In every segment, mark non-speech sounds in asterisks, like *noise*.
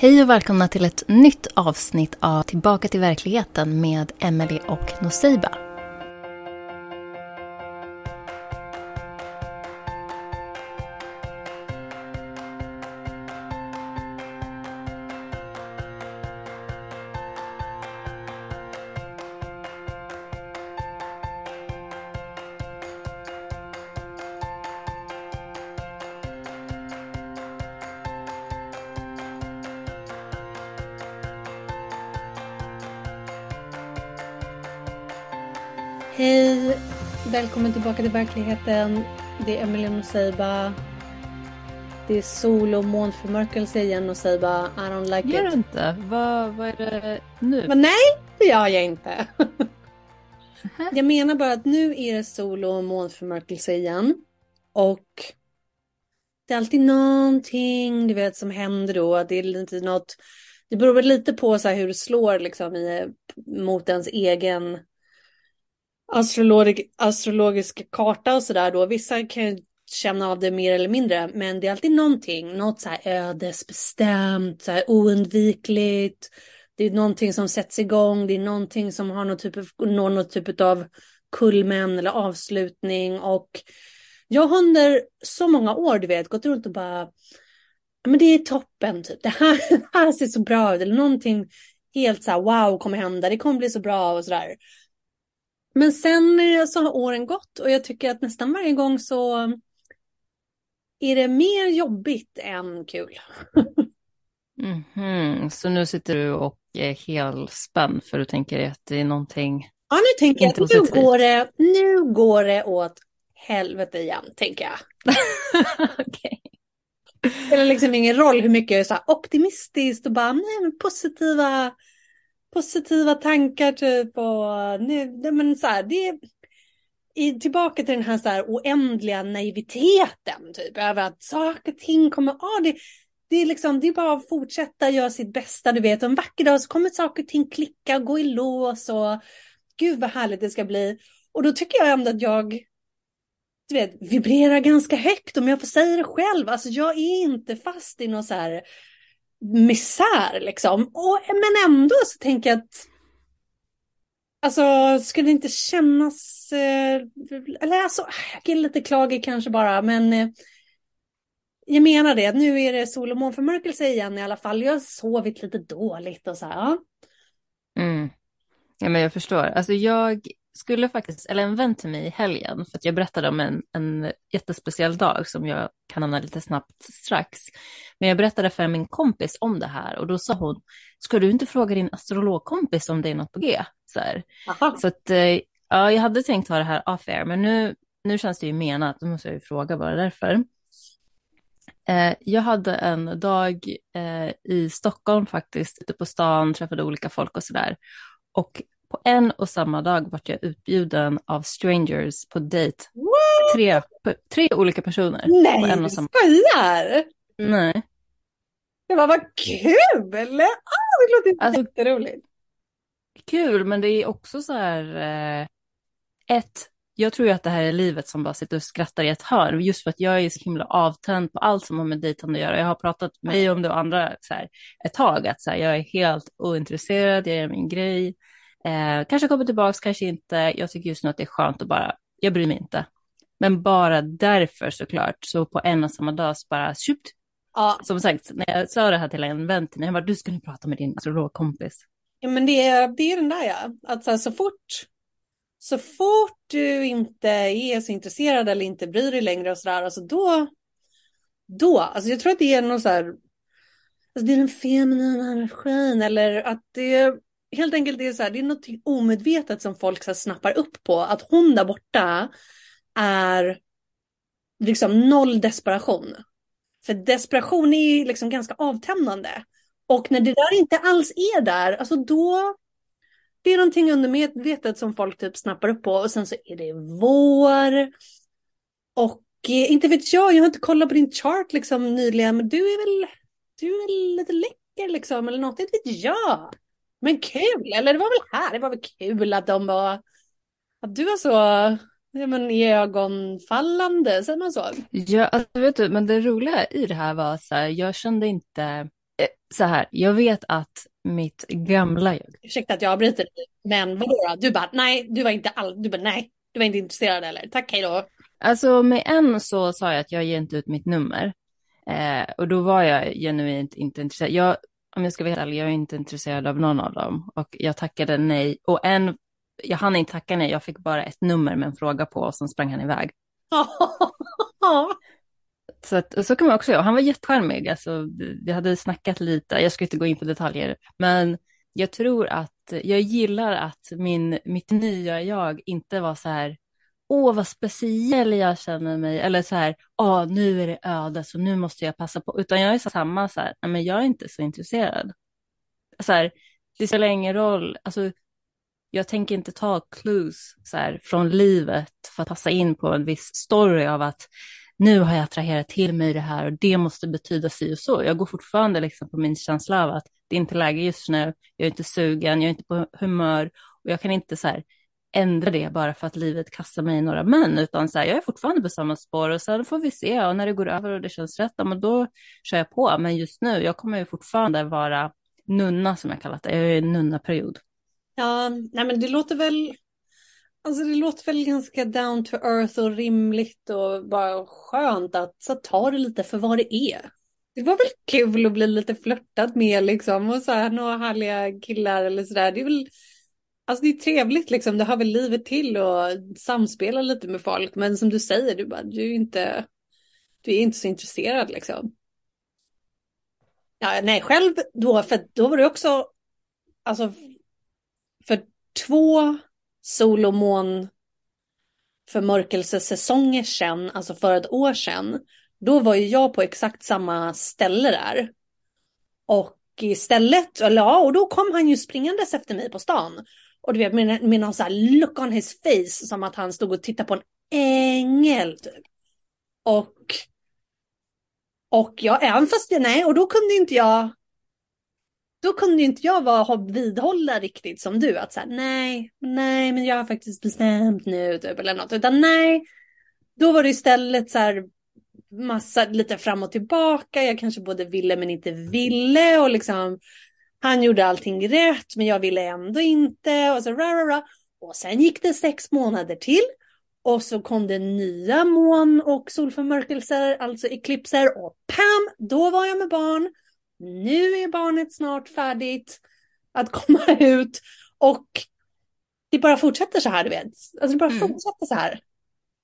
Hej och välkomna till ett nytt avsnitt av Tillbaka till verkligheten med Emelie och Noseiba. Tillbaka till verkligheten. Det är Emelie Noseiba. Det är sol och månförmörkelse igen Noseiba. I don't like Gör it. du inte? Vad, vad är det nu? Men nej, det gör jag inte. jag menar bara att nu är det sol och månförmörkelse igen. Och det är alltid någonting du vet som händer då. Det är lite något. Det beror väl lite på så hur det slår liksom i, mot ens egen astrolog, astrologisk karta och sådär då. Vissa kan ju känna av det mer eller mindre, men det är alltid någonting, något så här ödesbestämt, så här oundvikligt. Det är någonting som sätts igång, det är någonting som har någon typ av, når någon typ av kulmen eller avslutning och jag har under så många år, du vet, gått runt och bara, men det är toppen, typ. Det här, *laughs* det här ser så bra ut, eller någonting helt så här, wow kommer hända, det kommer bli så bra och sådär. Men sen eh, så har åren gått och jag tycker att nästan varje gång så är det mer jobbigt än kul. *laughs* Mhm, Så nu sitter du och är helspänd för du tänker att det är någonting... Ja, nu tänker jag att nu går, det, nu går det åt helvete igen, tänker jag. *laughs* Okej. Det spelar liksom ingen roll hur mycket jag är så här optimistiskt och bara nej, positiva, positiva tankar typ och nu, nej, men så här, det är i, tillbaka till den här, så här oändliga naiviteten typ över att saker och ting kommer, ja det, det är liksom, det är bara att fortsätta göra sitt bästa, du vet, och en vacker dag så kommer saker och ting klicka gå i lås och gud vad härligt det ska bli. Och då tycker jag ändå att jag du vet, vibrerar ganska högt om jag får säga det själv. Alltså jag är inte fast i någon så här misär liksom. Och, men ändå så tänker jag att Alltså skulle det inte kännas, eh, eller alltså, jag är lite klagig kanske bara, men eh, jag menar det, nu är det sol och månförmörkelse igen i alla fall. Jag har sovit lite dåligt och så här. Ja. Mm. Ja, men jag förstår. Alltså jag skulle faktiskt, eller en vän till mig i helgen, för att jag berättade om en, en jättespeciell dag som jag kan nämna lite snabbt strax. Men jag berättade för min kompis om det här och då sa hon, ska du inte fråga din astrologkompis om det är något på G? Så, så att, eh, ja, jag hade tänkt ha det här off air, men nu, nu känns det ju menat, då måste jag ju fråga bara därför. Eh, jag hade en dag eh, i Stockholm faktiskt, ute på stan, träffade olika folk och sådär. Och på en och samma dag vart jag utbjuden av strangers på dejt. What? Tre, tre olika personer. på Nej, en du och samma... skojar! Nej, Det var vad kul! Ah, det låter Alltså- jätteroligt. kul, men det är också så här, eh, ett, jag tror ju att det här är livet som bara sitter och skrattar i ett hörn, just för att jag är så himla avtänd på allt som har med dejtande att göra. Jag har pratat med mig om det och andra så här, ett tag, att så här, jag är helt ointresserad, jag gör min grej. Eh, kanske kommer tillbaka, kanske inte. Jag tycker just nu att det är skönt att bara, jag bryr mig inte. Men bara därför såklart, så på en och samma dag så bara, tjupt. Ja, Som sagt, när jag sa det här till en vän till mig, jag bara, du ska nu prata med din astrologkompis. Ja, men det är, det är den där ja. Att så, här, så fort så fort du inte är så intresserad eller inte bryr dig längre och sådär, alltså då, då, alltså jag tror att det är någon så här, alltså det är den feminina energin eller att det helt enkelt det är så här, det är något omedvetet som folk så snappar upp på, att hon där borta är liksom noll desperation. För desperation är ju liksom ganska avtändande. Och när det där inte alls är där, alltså då det är någonting undermedvetet som folk typ snappar upp på och sen så är det vår. Och eh, inte vet jag, jag har inte kollat på din chart liksom nyligen, men du är väl, du är väl lite läcker liksom eller något, inte vet jag. Men kul, eller det var väl här, det var väl kul att de var, att du var så, ja men ögonfallande, säger man så? Ja, alltså, vet du, men det roliga i det här var så här, jag kände inte, Eh, så här, jag vet att mitt gamla jag. Ursäkta att jag avbryter dig, men vadå då? Du bara nej, du var inte all, du bara nej, du var inte intresserad eller? Tack, hej då. Alltså med en så sa jag att jag ger inte ut mitt nummer. Eh, och då var jag genuint inte intresserad. Jag, om jag ska vara ärlig, jag är inte intresserad av någon av dem. Och jag tackade nej. Och en, jag hann inte tacka nej, jag fick bara ett nummer med en fråga på och sen sprang han iväg. *laughs* Så, att, så kan man också göra. Han var jättecharmig. Alltså, vi hade snackat lite. Jag ska inte gå in på detaljer. Men jag tror att jag gillar att min, mitt nya jag inte var så här. Åh, vad speciell jag känner mig. Eller så här. Åh, nu är det öde så nu måste jag passa på. Utan jag är så samma så här. Nej, men jag är inte så intresserad. Så här, det spelar ingen roll. Alltså, jag tänker inte ta clues så här, från livet för att passa in på en viss story av att nu har jag attraherat till mig det här och det måste betyda si och så. Jag går fortfarande liksom på min känsla av att det är inte läge just nu, jag är inte sugen, jag är inte på humör och jag kan inte så här ändra det bara för att livet kastar mig i några män, utan så här, jag är fortfarande på samma spår och sen får vi se och när det går över och det känns rätt, men då kör jag på. Men just nu, jag kommer ju fortfarande vara nunna som jag kallat det, jag är i en nunnaperiod. Ja, nej men det låter väl Alltså det låter väl ganska down to earth och rimligt och bara skönt att så ta det lite för vad det är. Det var väl kul att bli lite flörtad med liksom och så här några härliga killar eller sådär. Det är väl, alltså det är trevligt liksom, det har väl livet till och samspela lite med folk. Men som du säger, du, bara, du är inte, du är inte så intresserad liksom. Ja, nej, själv då, för då var det också, alltså för två solomon förmörkelsesäsonger sedan, alltså för ett år sedan, då var ju jag på exakt samma ställe där. Och istället, eller ja, och då kom han ju springandes efter mig på stan. Och du vet med, med någon så här look on his face, som att han stod och tittade på en ängel typ. Och, och ja, även fast, nej, och då kunde inte jag då kunde inte jag vara, vidhålla riktigt som du, att säga nej, nej, men jag har faktiskt bestämt nu, typ, eller något, utan nej, då var det istället så här massa, lite fram och tillbaka, jag kanske både ville men inte ville och liksom, han gjorde allting rätt, men jag ville ändå inte, och så ra, ra, ra. Och sen gick det sex månader till, och så kom det nya mån och solförmörkelser, alltså eklipser, och pam, då var jag med barn nu är barnet snart färdigt att *laughs* komma ut och det bara fortsätter så här, du vet. Alltså det bara mm. fortsätter så här.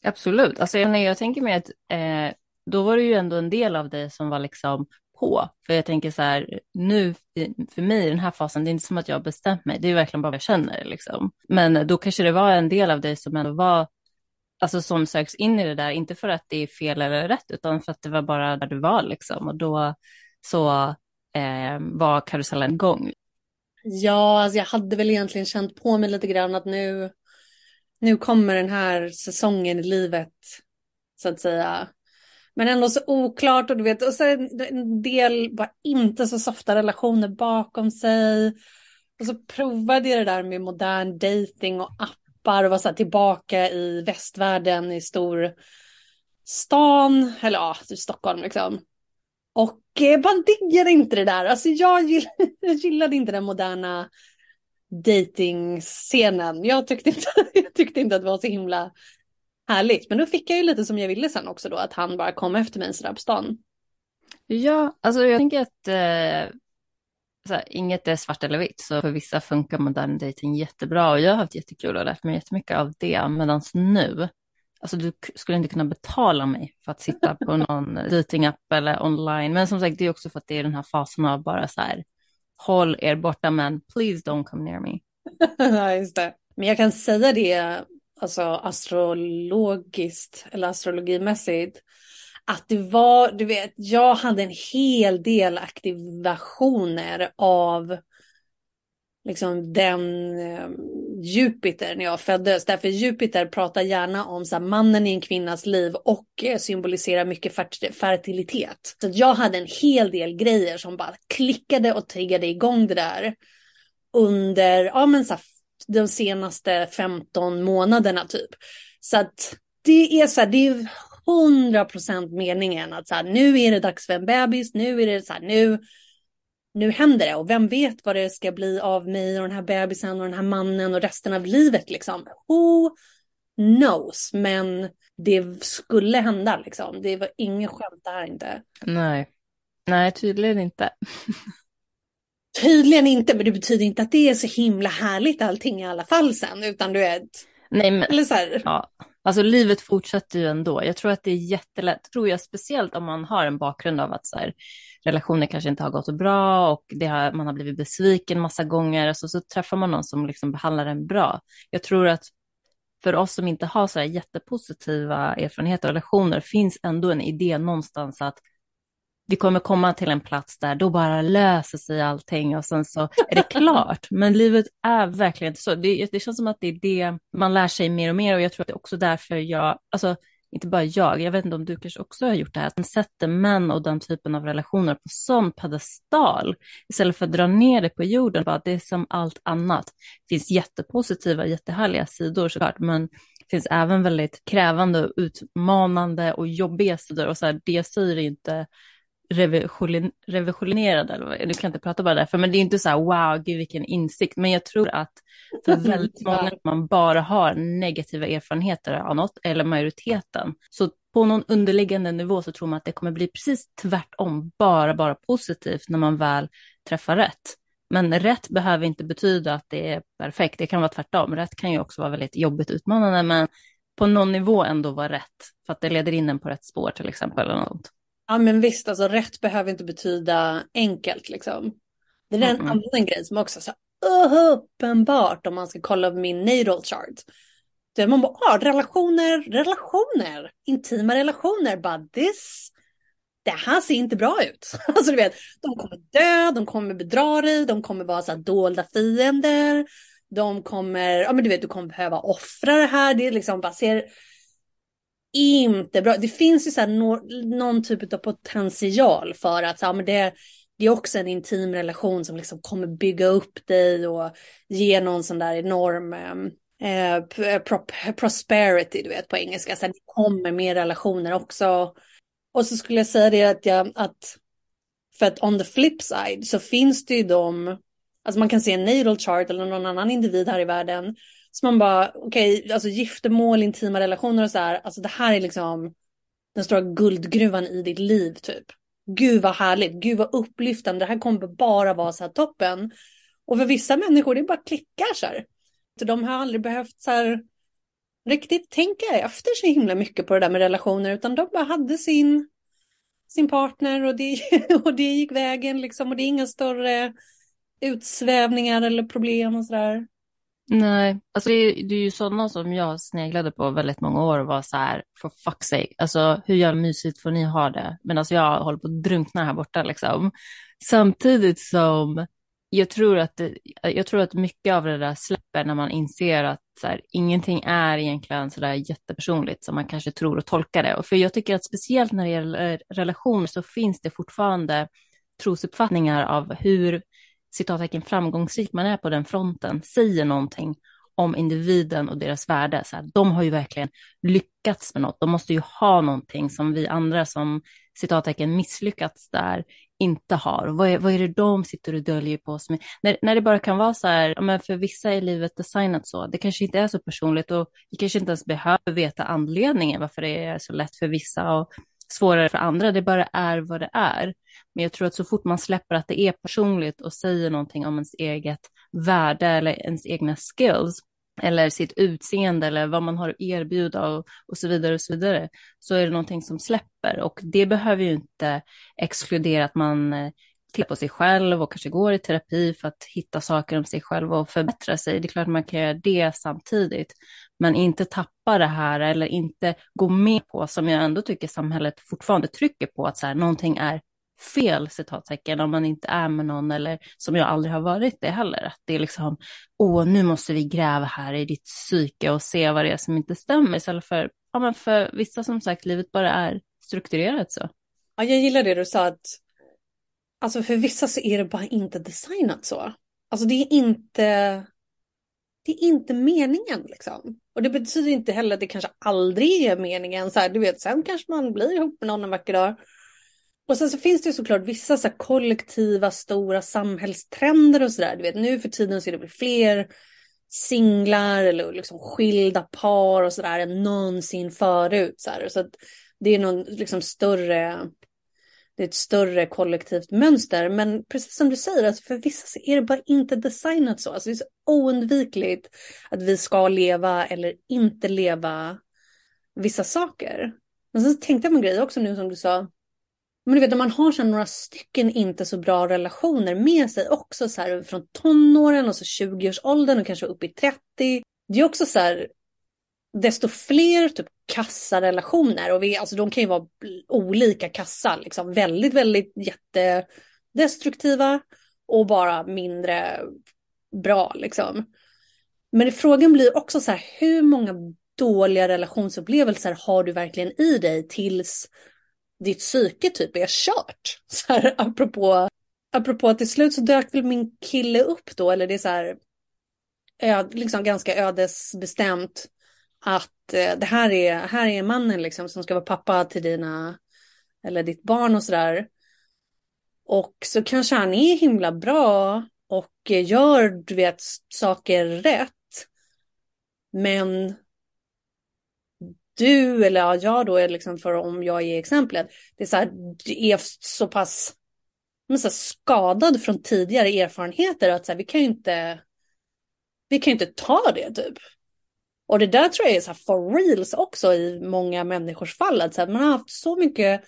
Absolut, alltså jag, jag tänker mig att eh, då var det ju ändå en del av dig som var liksom på. För jag tänker så här, nu för mig i den här fasen, det är inte som att jag har bestämt mig, det är verkligen bara vad jag känner liksom. Men då kanske det var en del av dig som ändå var, alltså som söks in i det där, inte för att det är fel eller rätt, utan för att det var bara där du var liksom. Och då så eh, var karusellen igång? Ja, alltså jag hade väl egentligen känt på mig lite grann att nu, nu kommer den här säsongen i livet, så att säga. Men ändå så oklart och du vet, och så en del bara inte så softa relationer bakom sig. Och så provade jag det där med modern dating och appar och var så tillbaka i västvärlden i stor stan, eller ja, typ Stockholm liksom. Och eh, man diggar inte det där. Alltså jag, gillade, *laughs* jag gillade inte den moderna datingscenen. Jag tyckte, inte, *laughs* jag tyckte inte att det var så himla härligt. Men då fick jag ju lite som jag ville sen också då, att han bara kom efter mig sådär på stan. Ja, alltså jag tänker att eh, här, inget är svart eller vitt, så för vissa funkar modern dating jättebra och jag har haft jättekul och lärt mig jättemycket av det. Medan nu Alltså du skulle inte kunna betala mig för att sitta på *laughs* någon datingapp eller online. Men som sagt, det är också för att det är den här fasen av bara så här, håll er borta men please don't come near me. *laughs* ja, just det. Men jag kan säga det, alltså astrologiskt eller astrologimässigt, att det var, du vet, jag hade en hel del aktivationer av liksom den eh, Jupiter när jag föddes. Därför Jupiter pratar gärna om så här, mannen i en kvinnas liv och eh, symboliserar mycket fertilitet. Så jag hade en hel del grejer som bara klickade och triggade igång det där under ja, men så här, de senaste 15 månaderna typ. Så att det är så här, det är 100 procent meningen att så här, nu är det dags för en bebis, nu är det så här, nu nu händer det och vem vet vad det ska bli av mig och den här bebisen och den här mannen och resten av livet liksom. Who knows? Men det skulle hända liksom. Det var inget skämt det här inte. Nej, nej tydligen inte. *laughs* Tydligen inte, men det betyder inte att det är så himla härligt allting i alla fall sen, utan du vet. Nej, men, Eller så här. ja. Alltså livet fortsätter ju ändå. Jag tror att det är jättelätt, tror jag, speciellt om man har en bakgrund av att så här, relationer kanske inte har gått så bra och det har, man har blivit besviken massa gånger. Alltså, så träffar man någon som liksom behandlar en bra. Jag tror att för oss som inte har så här jättepositiva erfarenheter och relationer finns ändå en idé någonstans att vi kommer komma till en plats där då bara löser sig allting och sen så är det klart. Men livet är verkligen inte så. Det, det känns som att det är det man lär sig mer och mer och jag tror att det är också därför jag, alltså inte bara jag, jag vet inte om du kanske också har gjort det här, att man sätter män och den typen av relationer på sån pedestal istället för att dra ner det på jorden. Bara, det är som allt annat. Det finns jättepositiva, jättehärliga sidor såklart, men det finns även väldigt krävande, utmanande och jobbiga sidor. Och så här, det säger inte revisionerad, eller du kan inte prata bara därför, men det är inte så här wow, gud vilken insikt, men jag tror att för väldigt många man bara har negativa erfarenheter av något, eller majoriteten, så på någon underliggande nivå så tror man att det kommer bli precis tvärtom, bara, bara positivt när man väl träffar rätt. Men rätt behöver inte betyda att det är perfekt, det kan vara tvärtom. Rätt kan ju också vara väldigt jobbigt utmanande, men på någon nivå ändå vara rätt, för att det leder in en på rätt spår till exempel. Eller något. Ja men visst, alltså rätt behöver inte betyda enkelt liksom. Det är en mm. annan grej som också är så uppenbart om man ska kolla på min natal chart. Där man bara, ah, relationer, relationer, intima relationer, bara this, det här ser inte bra ut. *laughs* Alltså du vet, de kommer dö, de kommer bedra dig, de kommer vara så här dolda fiender, de kommer, ja men du vet, du kommer behöva offra det här, det är liksom bara ser inte bra. Det finns ju så här no, någon typ av potential för att så här, men det, det är också en intim relation som liksom kommer bygga upp dig och ge någon sån där enorm ehm, eh, eh pro, prosperity, du vet på engelska. Det kommer mer relationer också. Och så skulle jag säga det att jag, att för att on the flip side så finns det ju de, alltså man kan se en natal chart eller någon annan individ här i världen så man bara, okej, okay, alltså giftermål, intima relationer och så här, alltså det här är liksom den stora guldgruvan i ditt liv typ. Gud vad härligt, gud vad upplyftande, det här kommer bara vara så här toppen. Och för vissa människor, det är bara klickar så här. Så de har aldrig behövt så här riktigt tänka efter så himla mycket på det där med relationer, utan de bara hade sin, sin partner och det, *laughs* och det gick vägen liksom och det är inga större utsvävningar eller problem och sådär. Nej, alltså det är, det är ju sådana som jag sneglade på väldigt många år och var så här, for fuck's sake, alltså hur jävla mysigt får ni ha det? Men alltså jag håller på att drunkna här borta liksom. Samtidigt som jag tror att, det, jag tror att mycket av det där släpper när man inser att så här, ingenting är egentligen så där jättepersonligt som man kanske tror och tolkar det. Och för jag tycker att speciellt när det gäller relationer så finns det fortfarande trosuppfattningar av hur citattecken framgångsrik man är på den fronten säger någonting om individen och deras värde. Så här, de har ju verkligen lyckats med något. De måste ju ha någonting som vi andra som citattecken misslyckats där inte har. Vad är, vad är det de sitter och döljer på oss? När, när det bara kan vara så här, men för vissa är livet designat så. Det kanske inte är så personligt och vi kanske inte ens behöver veta anledningen varför det är så lätt för vissa och svårare för andra. Det bara är vad det är. Men jag tror att så fort man släpper att det är personligt och säger någonting om ens eget värde eller ens egna skills eller sitt utseende eller vad man har att erbjuda och, och så vidare och så vidare så är det någonting som släpper och det behöver ju inte exkludera att man eh, tittar på sig själv och kanske går i terapi för att hitta saker om sig själv och förbättra sig. Det är klart man kan göra det samtidigt, men inte tappa det här eller inte gå med på, som jag ändå tycker samhället fortfarande trycker på, att så här, någonting är fel citattecken om man inte är med någon eller som jag aldrig har varit det heller. Att det är liksom, åh, nu måste vi gräva här i ditt psyke och se vad det är som inte stämmer. Istället för, ja men för vissa som sagt, livet bara är strukturerat så. Ja, jag gillar det du sa att, alltså för vissa så är det bara inte designat så. Alltså det är inte, det är inte meningen liksom. Och det betyder inte heller att det kanske aldrig är meningen. Så här, du vet, sen kanske man blir ihop med någon en vacker dag. Och sen så finns det ju såklart vissa så kollektiva stora samhällstrender och sådär. Du vet nu för tiden så är det väl fler singlar eller liksom skilda par och sådär än någonsin förut. Så, här. så att det är någon liksom större, det är ett större kollektivt mönster. Men precis som du säger, alltså för vissa så är det bara inte designat så. Alltså det är så oundvikligt att vi ska leva eller inte leva vissa saker. Men sen tänkte jag på en grej också nu som du sa. Men du vet när man har så några stycken inte så bra relationer med sig också så här från tonåren och så 20-årsåldern och kanske upp i 30. Det är också så här desto fler typ kassarelationer och vi, alltså de kan ju vara olika kassa, liksom väldigt, väldigt jättedestruktiva och bara mindre bra liksom. Men frågan blir också så här, hur många dåliga relationsupplevelser har du verkligen i dig tills ditt psyke typ är kört? *laughs* Så här, apropå, apropå att till slut så dök väl min kille upp då, eller det är så här, öd, liksom ganska ödesbestämt att eh, det här är, här är mannen liksom som ska vara pappa till dina, eller ditt barn och sådär. Och så kanske han är himla bra och gör, du vet, saker rätt. Men du eller ja, jag då är liksom för om jag är exemplet. Det är så här, är så pass men så skadad från tidigare erfarenheter att så här, vi kan ju inte. Vi kan ju inte ta det typ. Och det där tror jag är så här for reals också i många människors fall. Att så här, man har haft så mycket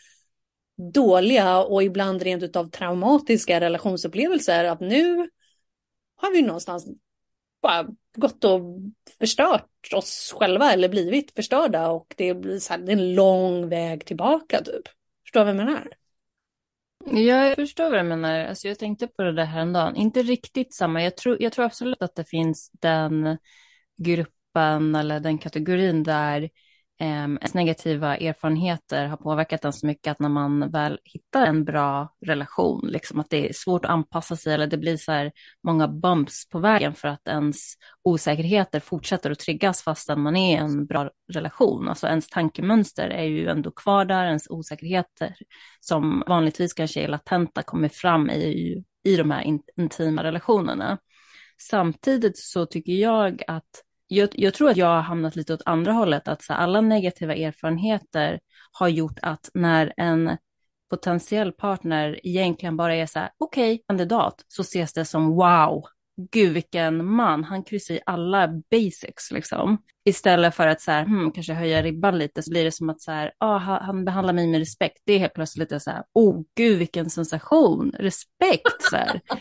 dåliga och ibland rent utav traumatiska relationsupplevelser att nu har vi någonstans bara gått och förstört oss själva eller blivit förstörda och det blir så här, det är en lång väg tillbaka typ. Förstår du vad jag menar? Ja, jag förstår vad du menar. Alltså, jag tänkte på det där häromdagen. Inte riktigt samma. Jag tror, jag tror absolut att det finns den gruppen eller den kategorin där eh, Ehm, ens negativa erfarenheter har påverkat en så mycket att när man väl hittar en bra relation, liksom att det är svårt att anpassa sig eller det blir så här många bumps på vägen för att ens osäkerheter fortsätter att triggas fastän man är i en bra relation. Alltså ens tankemönster är ju ändå kvar där, ens osäkerheter som vanligtvis kanske är latenta kommer fram i, i de här intima relationerna. Samtidigt så tycker jag att jag, jag, tror att jag har hamnat lite åt andra hållet, att så alla negativa erfarenheter har gjort att när en potentiell partner egentligen bara är så här, okej, okay, kandidat, så ses det som wow, gud vilken man, han kryssar i alla basics liksom. Istället för att så här, hmm, kanske höja ribban lite så blir det som att så här, ah, han behandlar mig med respekt. Det är helt plötsligt lite så här, oh gud vilken sensation, respekt. Så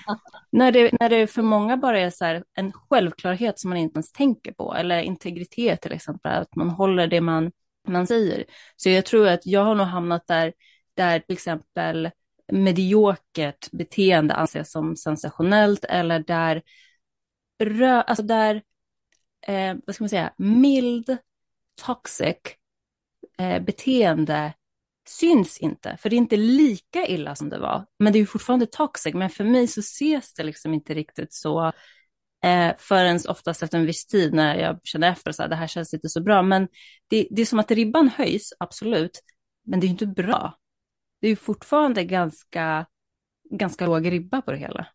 *laughs* när, det, när det för många bara är så här, en självklarhet som man inte ens tänker på, eller integritet till exempel, att man håller det man, man säger. Så jag tror att jag har nog hamnat där, där till exempel mediokert beteende anses som sensationellt eller där, rö, alltså där eh, vad ska man säga, mild, toxic eh, beteende syns inte, för det är inte lika illa som det var. Men det är fortfarande toxic, men för mig så ses det liksom inte riktigt så eh, förrän oftast efter en viss tid när jag känner efter så här, det här känns inte så bra. Men det, det är som att ribban höjs, absolut, men det är inte bra det är fortfarande ganska, ganska låg ribba på det hela.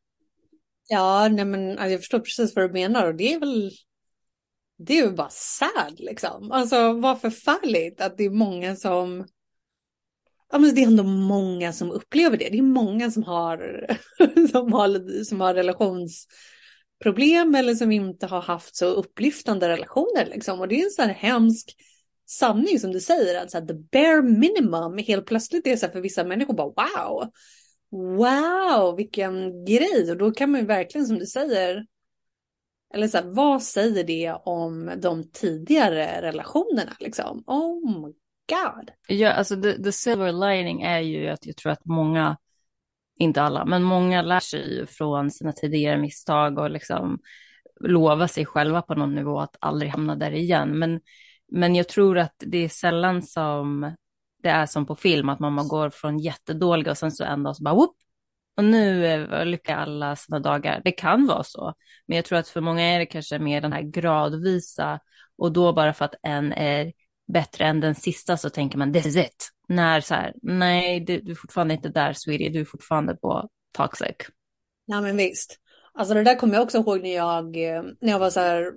Ja, nej men alltså, jag förstår precis vad du menar och det är väl det är ju bara sad liksom. Alltså vad förfärligt att det är många som Ja, men det är ändå många som upplever det. Det är många som har, *laughs* som har, som har relationsproblem eller som inte har haft så upplyftande relationer. Liksom. Och det är en sån här hemsk sanning som du säger, att så the bare minimum helt plötsligt är så här för vissa människor bara wow, wow, vilken grej. Och då kan man ju verkligen som du säger, eller så här, vad säger det om de tidigare relationerna liksom? Oh my god. Ja, alltså the, the silver lining är ju att jag tror att många, inte alla, men många lär sig från sina tidigare misstag och liksom lova sig själva på någon nivå att aldrig hamna där igen. Men men jag tror att det är sällan som det är som på film, att man går från jättedåliga och sen så en dag så bara whoop, och nu lyckas alla sina dagar. Det kan vara så, men jag tror att för många är det kanske mer den här gradvisa och då bara för att en är bättre än den sista så tänker man this is it. När så här, nej, du, du är fortfarande inte där, sweetie, du är fortfarande på toxic. Nej men visst. Alltså det där kommer jag också ihåg när jag, eh, när jag var så här,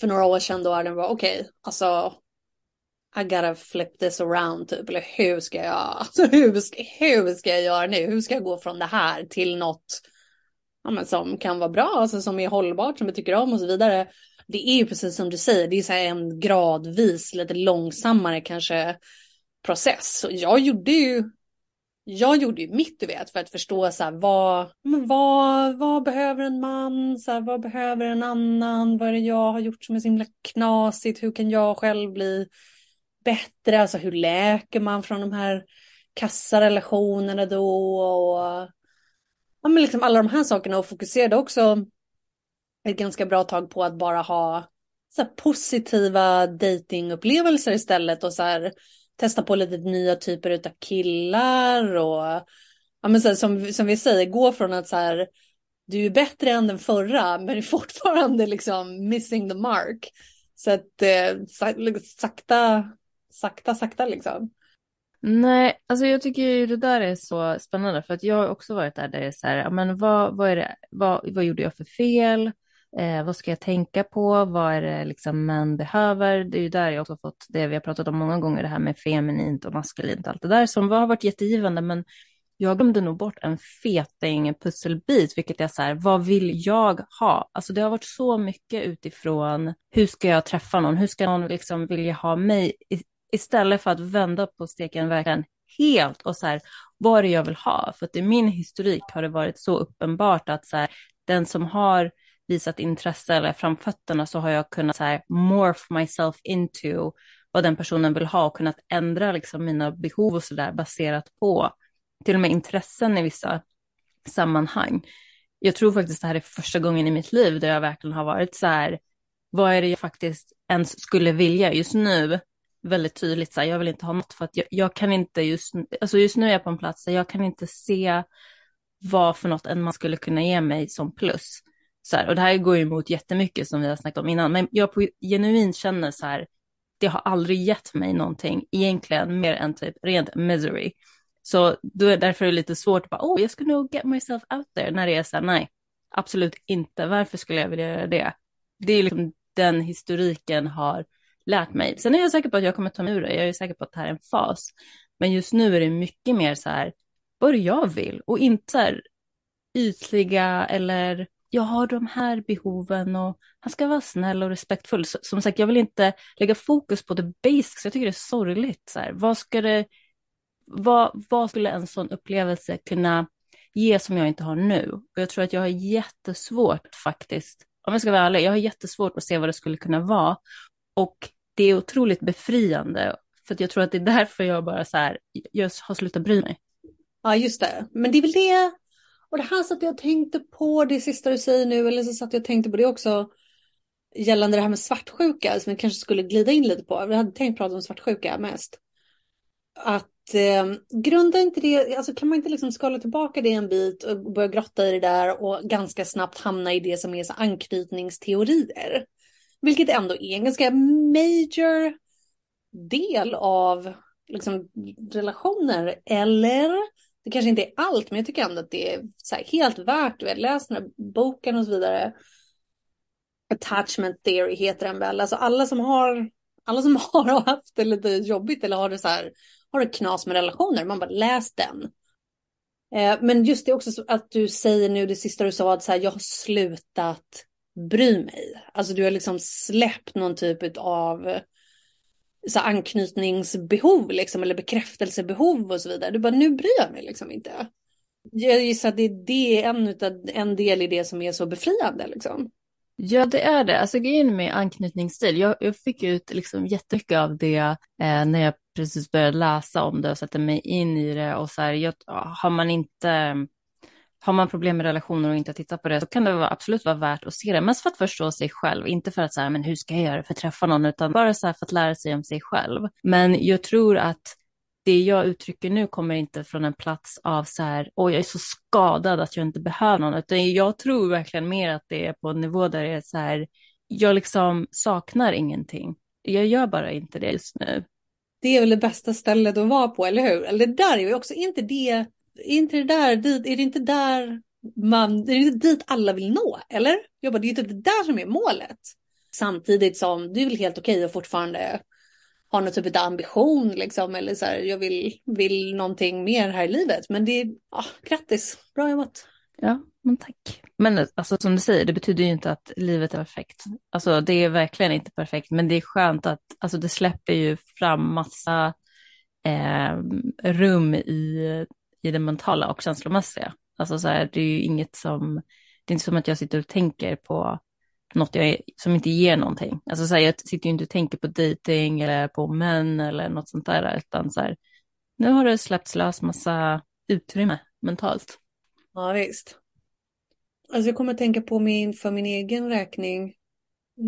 för några år sedan då, det var okej, okay, alltså I gotta flip this around typ, eller hur ska jag, alltså hur ska, hur ska jag göra nu? Hur ska jag gå från det här till något ja, men som kan vara bra, alltså som är hållbart, som jag tycker om och så vidare. Det är ju precis som du säger, det är så här en gradvis, lite långsammare kanske process. Och jag gjorde ju jag gjorde ju mitt, du vet, för att förstå så här, vad, vad, vad behöver en man, så här, vad behöver en annan, vad är det jag har gjort som är så himla knasigt, hur kan jag själv bli bättre, alltså hur läker man från de här kassa relationerna då? Och ja, men liksom alla de här sakerna. Och fokuserade också ett ganska bra tag på att bara ha så positiva datingupplevelser istället. Och så här testa på lite nya typer av killar och ja, men så här, som, som vi säger, gå från att så här, du är bättre än den förra men är *laughs* fortfarande liksom missing the mark. Så att eh, liksom, sakta, sakta, sakta liksom. Nej, alltså jag tycker ju det där är så spännande för att jag har också varit där där det är så här, men vad, vad är det, vad, vad gjorde jag för fel? Eh, vad ska jag tänka på? Vad är det liksom män behöver? Det är ju där jag också fått det vi har pratat om många gånger, det här med feminint och maskulint, allt det där som har varit jättegivande, men jag glömde nog bort en feting pusselbit, vilket är så här, vad vill jag ha? Alltså det har varit så mycket utifrån, hur ska jag träffa någon? Hur ska någon liksom vilja ha mig? Istället för att vända på steken verkligen helt och så här, vad är det jag vill ha? För att i min historik har det varit så uppenbart att så här, den som har visat intresse eller framfötterna så har jag kunnat så här, morph myself into vad den personen vill ha och kunnat ändra liksom mina behov och sådär baserat på till och med intressen i vissa sammanhang. Jag tror faktiskt det här är första gången i mitt liv där jag verkligen har varit så här, vad är det jag faktiskt ens skulle vilja just nu? Väldigt tydligt så här, jag vill inte ha något för att jag, jag kan inte just, alltså just nu är jag på en plats där jag kan inte se vad för något en man skulle kunna ge mig som plus. Så här, och det här går ju emot jättemycket som vi har snackat om innan, men jag på, genuint känner så här, det har aldrig gett mig någonting egentligen mer än typ rent misery. Så då är därför är det lite svårt att bara, oh, jag skulle nog get myself out there när det är så här, nej, absolut inte. Varför skulle jag vilja göra det? Det är liksom den historiken har lärt mig. Sen är jag säker på att jag kommer ta mig ur det. Jag är säker på att det här är en fas. Men just nu är det mycket mer så här, vad det jag vill och inte så här ytliga eller jag har de här behoven och han ska vara snäll och respektfull. Som sagt, jag vill inte lägga fokus på det basics. Jag tycker det är sorgligt. Så här. Vad, ska det, vad, vad skulle en sån upplevelse kunna ge som jag inte har nu? Och jag tror att jag har jättesvårt faktiskt, om jag ska vara ärlig, jag har jättesvårt att se vad det skulle kunna vara. Och det är otroligt befriande. För jag tror att det är därför jag bara så här, jag har slutat bry mig. Ja, just det. Men det är väl det och det här satt jag och tänkte på, det sista du säger nu, eller så satt jag och tänkte på det också gällande det här med svartsjuka, som vi kanske skulle glida in lite på. Vi hade tänkt prata om svartsjuka mest. Att eh, grunda inte det, alltså kan man inte liksom skala tillbaka det en bit och börja grotta i det där och ganska snabbt hamna i det som är så anknytningsteorier. Vilket ändå är en ganska major del av liksom, relationer, eller? Det kanske inte är allt, men jag tycker ändå att det är helt värt. Jag läsa den här boken och så vidare. Attachment theory heter den väl. Alltså alla som har, alla som *laughs* har haft det lite jobbigt eller har det så här, har det knas med relationer, man bara läs den. Eh, men just det också att du säger nu det sista du sa, att så här, jag har slutat bry mig. Alltså du har liksom släppt någon typ av så anknytningsbehov liksom, eller bekräftelsebehov och så vidare. Du bara, nu bryr jag mig liksom inte. Jag gissar att det, det är en, utav, en del i det som är så befriande. Liksom. Ja, det är det. Alltså grejen med anknytningsstil, jag, jag fick ut liksom jättemycket av det eh, när jag precis började läsa om det och sätta mig in i det. Och så här, jag, har man inte har man problem med relationer och inte tittat på det så kan det absolut vara värt att se det. Mest för att förstå sig själv, inte för att säga men hur ska jag göra för att träffa någon, utan bara så här för att lära sig om sig själv. Men jag tror att det jag uttrycker nu kommer inte från en plats av så här, åh jag är så skadad att jag inte behöver någon, utan jag tror verkligen mer att det är på en nivå där det är så här, jag liksom saknar ingenting. Jag gör bara inte det just nu. det är väl det bästa stället att vara på, eller hur? Eller det där är ju också, inte det, är inte det där, dit, är det inte där man, det är inte dit alla vill nå, eller? Jag bara, det är ju typ det där som är målet. Samtidigt som det är väl helt okej att fortfarande ha någon typ av ambition liksom, eller så här, jag vill, vill någonting mer här i livet. Men det är, ah, grattis, bra jobbat. Ja, men tack. Men alltså som du säger, det betyder ju inte att livet är perfekt. Alltså det är verkligen inte perfekt, men det är skönt att, alltså det släpper ju fram massa eh, rum i, i det mentala och känslomässiga. Alltså så här, det är ju inget som, det är inte som att jag sitter och tänker på något jag, som inte ger någonting. Alltså så här, jag sitter ju inte och tänker på dating eller på män eller något sånt där, utan så här, nu har det släppts lös massa utrymme mentalt. Ja, visst. Alltså jag kommer att tänka på min, för min egen räkning.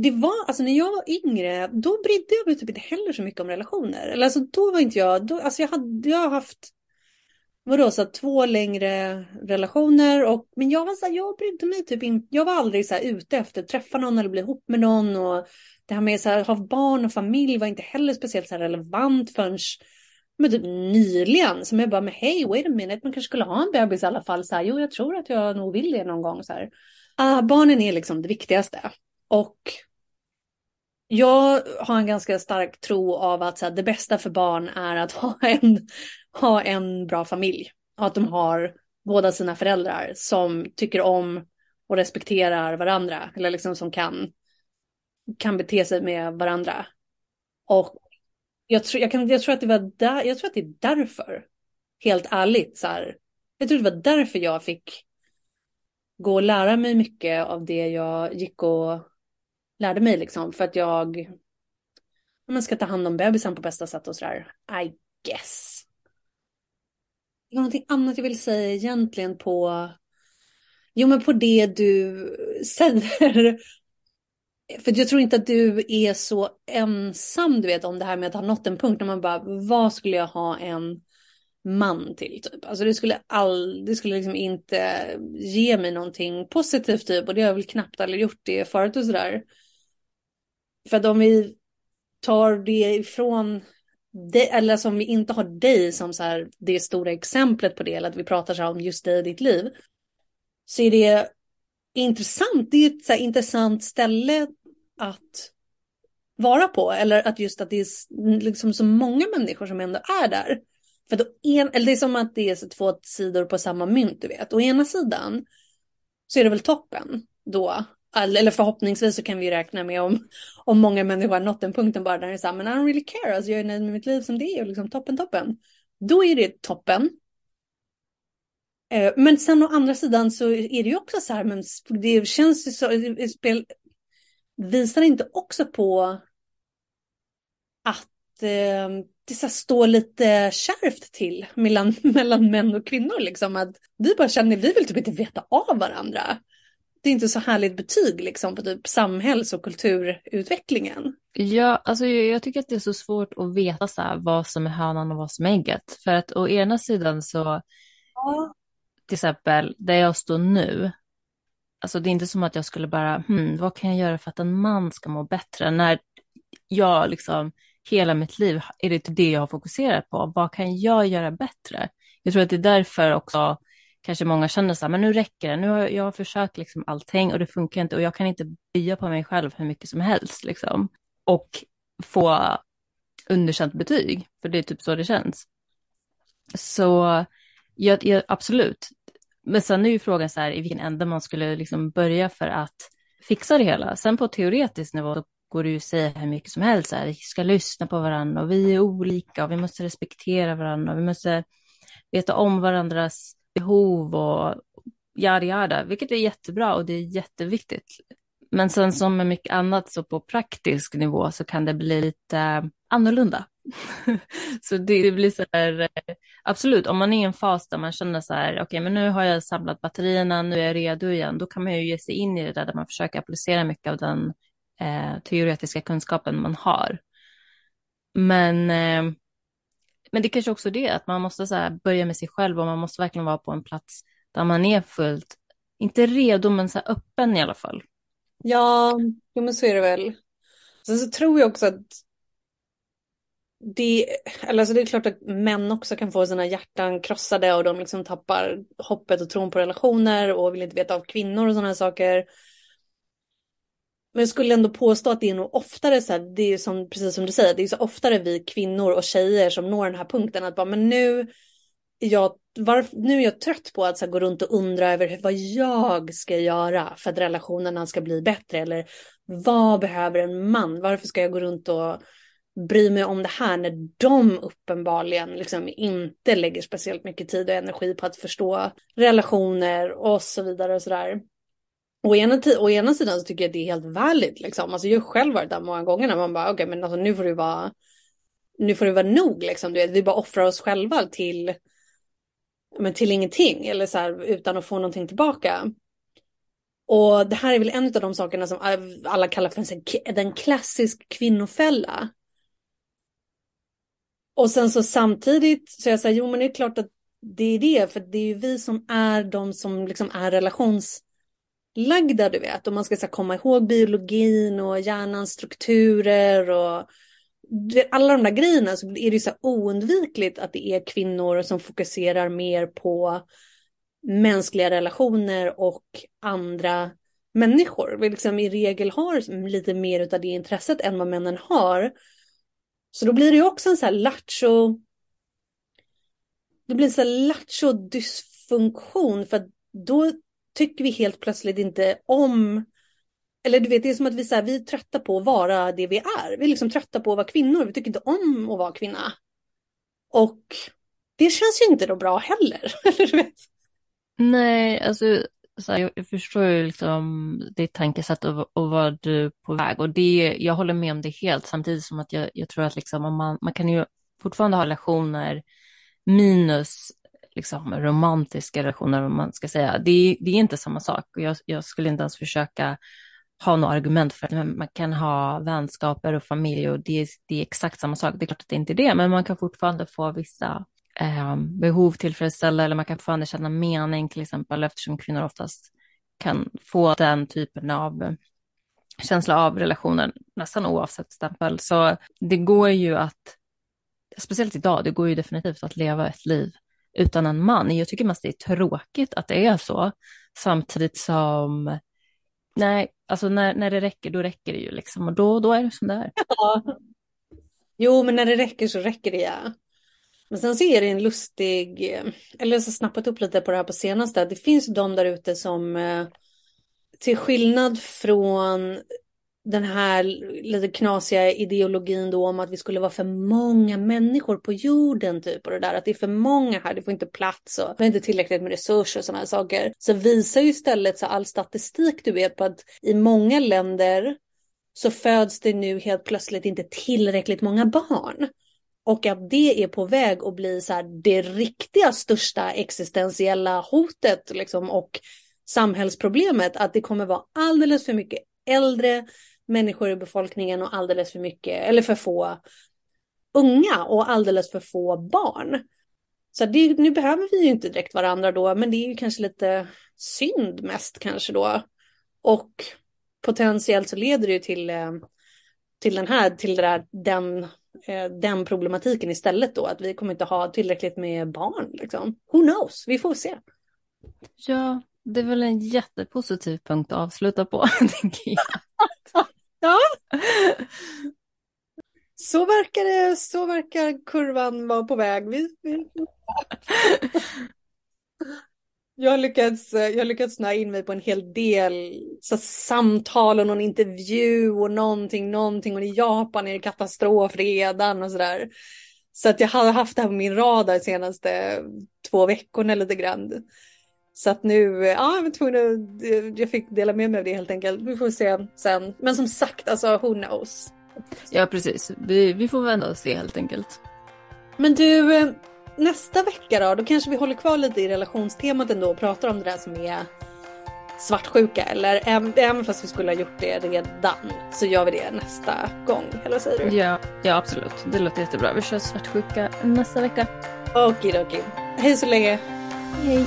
Det var, alltså när jag var yngre, då brydde jag mig typ inte heller så mycket om relationer. Eller alltså då var inte jag, då, alltså jag hade, jag har haft, vadå, så två längre relationer och, men jag var så här, jag brydde mig typ inte, jag var aldrig så här ute efter att träffa någon eller bli ihop med någon och det här med så här, ha barn och familj var inte heller speciellt så här relevant förrän men typ nyligen som jag bara, men hej, wait a minute, man kanske skulle ha en bebis i alla fall. Så här, jo, jag tror att jag nog vill det någon gång. Så här. Ah, barnen är liksom det viktigaste. Och jag har en ganska stark tro av att så här, det bästa för barn är att ha *laughs* en, ha en bra familj. Att de har båda sina föräldrar som tycker om och respekterar varandra. Eller liksom som kan, kan bete sig med varandra. Och jag, tror, jag, kan, jag tror att det var där, jag tror att det är därför, helt ärligt, så här, jag tror det var därför jag fick gå och lära mig mycket av det jag gick och lärde mig liksom. För att jag man ska ta hand om bebisen på bästa sätt och sådär. I guess. Det var någonting annat jag vill säga egentligen på Jo men på det du säger *laughs* för jag tror inte att du är så ensam, du vet, om det här med att ha nått en punkt när man bara, vad skulle jag ha en man till typ? Alltså det skulle all, det skulle liksom inte ge mig någonting positivt typ och det har jag väl knappt aldrig gjort det förut och sådär. För att om vi tar det ifrån det, eller som vi inte har dig som så här, det stora exemplet på det, eller att vi pratar så här om just dig i ditt liv, så är det intressant. Det är ett så intressant ställe att vara på. Eller att just att det är liksom så många människor som ändå är där. För då en, eller det är som att det är två sidor på samma mynt, du vet. Å ena sidan så är det väl toppen då. Eller förhoppningsvis så kan vi räkna med om, om många människor har nått den punkten bara där det är så här, men I don't really care, alltså jag är nöjd med mitt liv som det är och liksom toppen, toppen. Då är det toppen. Eh, men sen å andra sidan så är det ju också så här, men det känns ju så, det spel, visar inte också på att eh, det så står lite kärvt till mellan, *laughs* mellan män och kvinnor. Liksom. Att vi bara känner, vi vill typ inte veta av varandra. Det är inte så härligt betyg liksom, på typ samhälls och kulturutvecklingen. Ja, alltså jag, tycker att det är så svårt att veta så här, vad som är hönan och vad som är ägget. För att å ena sidan så, ja. till exempel där jag står nu, alltså det är inte som att jag skulle bara, hmm, vad kan jag göra för att en man ska må bättre? När jag liksom, hela mitt liv är det det jag har fokuserat på. Vad kan jag göra bättre? Jag tror att det är därför också kanske många känner så här, men nu räcker det. Nu har jag, jag har försökt liksom allting och det funkar inte och jag kan inte bya på mig själv hur mycket som helst liksom. Och få underkänt betyg, för det är typ så det känns. Så jag, jag, absolut, men sen är ju frågan så här i vilken ände man skulle liksom börja för att fixa det hela. Sen på teoretisk nivå så går det ju att säga hur mycket som helst. Så här, vi ska lyssna på varandra och vi är olika och vi måste respektera varandra och vi måste veta om varandras behov och yada yada, vilket är jättebra och det är jätteviktigt. Men sen som med mycket annat så på praktisk nivå så kan det bli lite annorlunda. *laughs* så det, blir så här, eh, absolut, om man är i en fas där man känner så här, okej, okay, men nu har jag samlat batterierna, nu är jag redo igen, då kan man ju ge sig in i det där, där man försöker applicera mycket av den eh, teoretiska kunskapen man har. Men, eh, men det är kanske också är det, att man måste så här, börja med sig själv och man måste verkligen vara på en plats där man är fullt, inte redo, men så här öppen i alla fall. Ja, jo, men så är det väl. Sen så tror jag också att det, eller alltså det är klart att män också kan få sina hjärtan krossade och de liksom tappar hoppet och tron på relationer och vill inte veta av kvinnor och sådana saker. Men jag skulle ändå påstå att det är nog oftare så här, det är som, precis som du säger, det är så oftare vi kvinnor och tjejer som når den här punkten att bara, men nu jag, varf, nu är jag trött på att så här, gå runt och undra över vad jag ska göra för att relationerna ska bli bättre eller vad behöver en man? Varför ska jag gå runt och bry mig om det här när de uppenbarligen liksom inte lägger speciellt mycket tid och energi på att förstå relationer och så vidare och sådär. Å ena, å ena sidan så tycker jag att det är helt valid liksom. Alltså jag har själv varit där många gånger när man bara okej okay, men alltså nu får du vara nu får det vara nog liksom. Du vet, vi bara offrar oss själva till men till ingenting eller så här, utan att få någonting tillbaka. Och det här är väl en av de sakerna som alla kallar för en, en klassisk kvinnofälla. Och sen så samtidigt så jag säger, jo men det är klart att det är det, för det är ju vi som är de som liksom är relations upplagda, du vet. Och man ska så komma ihåg biologin och hjärnans strukturer och alla de där grejerna så är det ju så oundvikligt att det är kvinnor som fokuserar mer på mänskliga relationer och andra människor. Vi liksom i regel har lite mer av det intresset än vad männen har. Så då blir det ju också en så här lattjo... Det blir en så här lattjo dysfunktion för att då tycker vi helt plötsligt inte om eller du vet, det är som att vi, så här, vi är trötta på att vara det vi är. Vi är liksom trötta på att vara kvinnor. Vi tycker inte om att vara kvinna. Och det känns ju inte då bra heller. *laughs* du vet. Nej, alltså så här, jag, förstår ju liksom ditt tankesätt och, och vad du är på väg. Och det, jag håller med om det helt, samtidigt som att jag, jag tror att liksom, man, man kan ju fortfarande ha relationer minus liksom, romantiska relationer, om man ska säga. Det, det är inte samma sak. Och jag, jag skulle inte ens försöka ha några argument för att man kan ha vänskaper och familj och det är, det är exakt samma sak. Det är klart att det inte är det, men man kan fortfarande få vissa eh, behov tillfredsställda eller man kan fortfarande känna mening till exempel eftersom kvinnor oftast kan få den typen av eh, känsla av relationen nästan oavsett stämpel. Så det går ju att, speciellt idag, det går ju definitivt att leva ett liv utan en man. Jag tycker mest det är tråkigt att det är så, samtidigt som nej, alltså när, när det räcker, då räcker det ju liksom och då, då är det som det är. Ja. Jo, men när det räcker så räcker det ja. Men sen så är det en lustig, eller jag har snappat upp lite på det här på senaste, det finns de där ute som eh, till skillnad från den här lite knasiga ideologin då om att vi skulle vara för många människor på jorden typ och det där att det är för många här, det får inte plats och vi har inte tillräckligt med resurser och sådana här saker. Så visar ju istället så all statistik du vet på att i många länder så föds det nu helt plötsligt inte tillräckligt många barn. Och att det är på väg att bli så här det riktiga största existentiella hotet liksom och samhällsproblemet att det kommer vara alldeles för mycket äldre människor i befolkningen och alldeles för mycket, eller för få unga och alldeles för få barn. Så det, nu behöver vi ju inte direkt varandra då, men det är ju kanske lite synd mest kanske då. Och potentiellt så leder det ju till, eh, till den här, till där, den, eh, den problematiken istället då, att vi kommer inte ha tillräckligt med barn liksom. Who knows, vi får se. Ja, det är väl en jättepositiv punkt att avsluta på, *laughs* tänker jag. *laughs* Ja. *laughs* Så verkar det, så verkar kurvan vara på väg. Vi, vi... Jag har lyckats, eh, jag lyckats snöa in mig på en hel del så samtal och någon intervju och någonting, någonting och i Japan är det katastrof redan och sådär. Så att jag har haft det här på min radar de senaste två veckorna lite grann. Så att nu, ja, jag var tvungen att, jag fick dela med mig av det helt enkelt. Vi får se sen. Men som sagt, alltså who knows. Ja, precis. Vi, vi får vända oss se helt enkelt. Men du, eh, nästa vecka då, då kanske vi håller kvar lite i relationstemat ändå och pratar om det där som är svartsjuka. Eller även fast vi skulle ha gjort det redan så gör vi det nästa gång. Eller vad säger du? Ja, ja absolut. Det låter jättebra. Vi kör svartsjuka nästa vecka. Okej, okej. Hej så länge. Hej.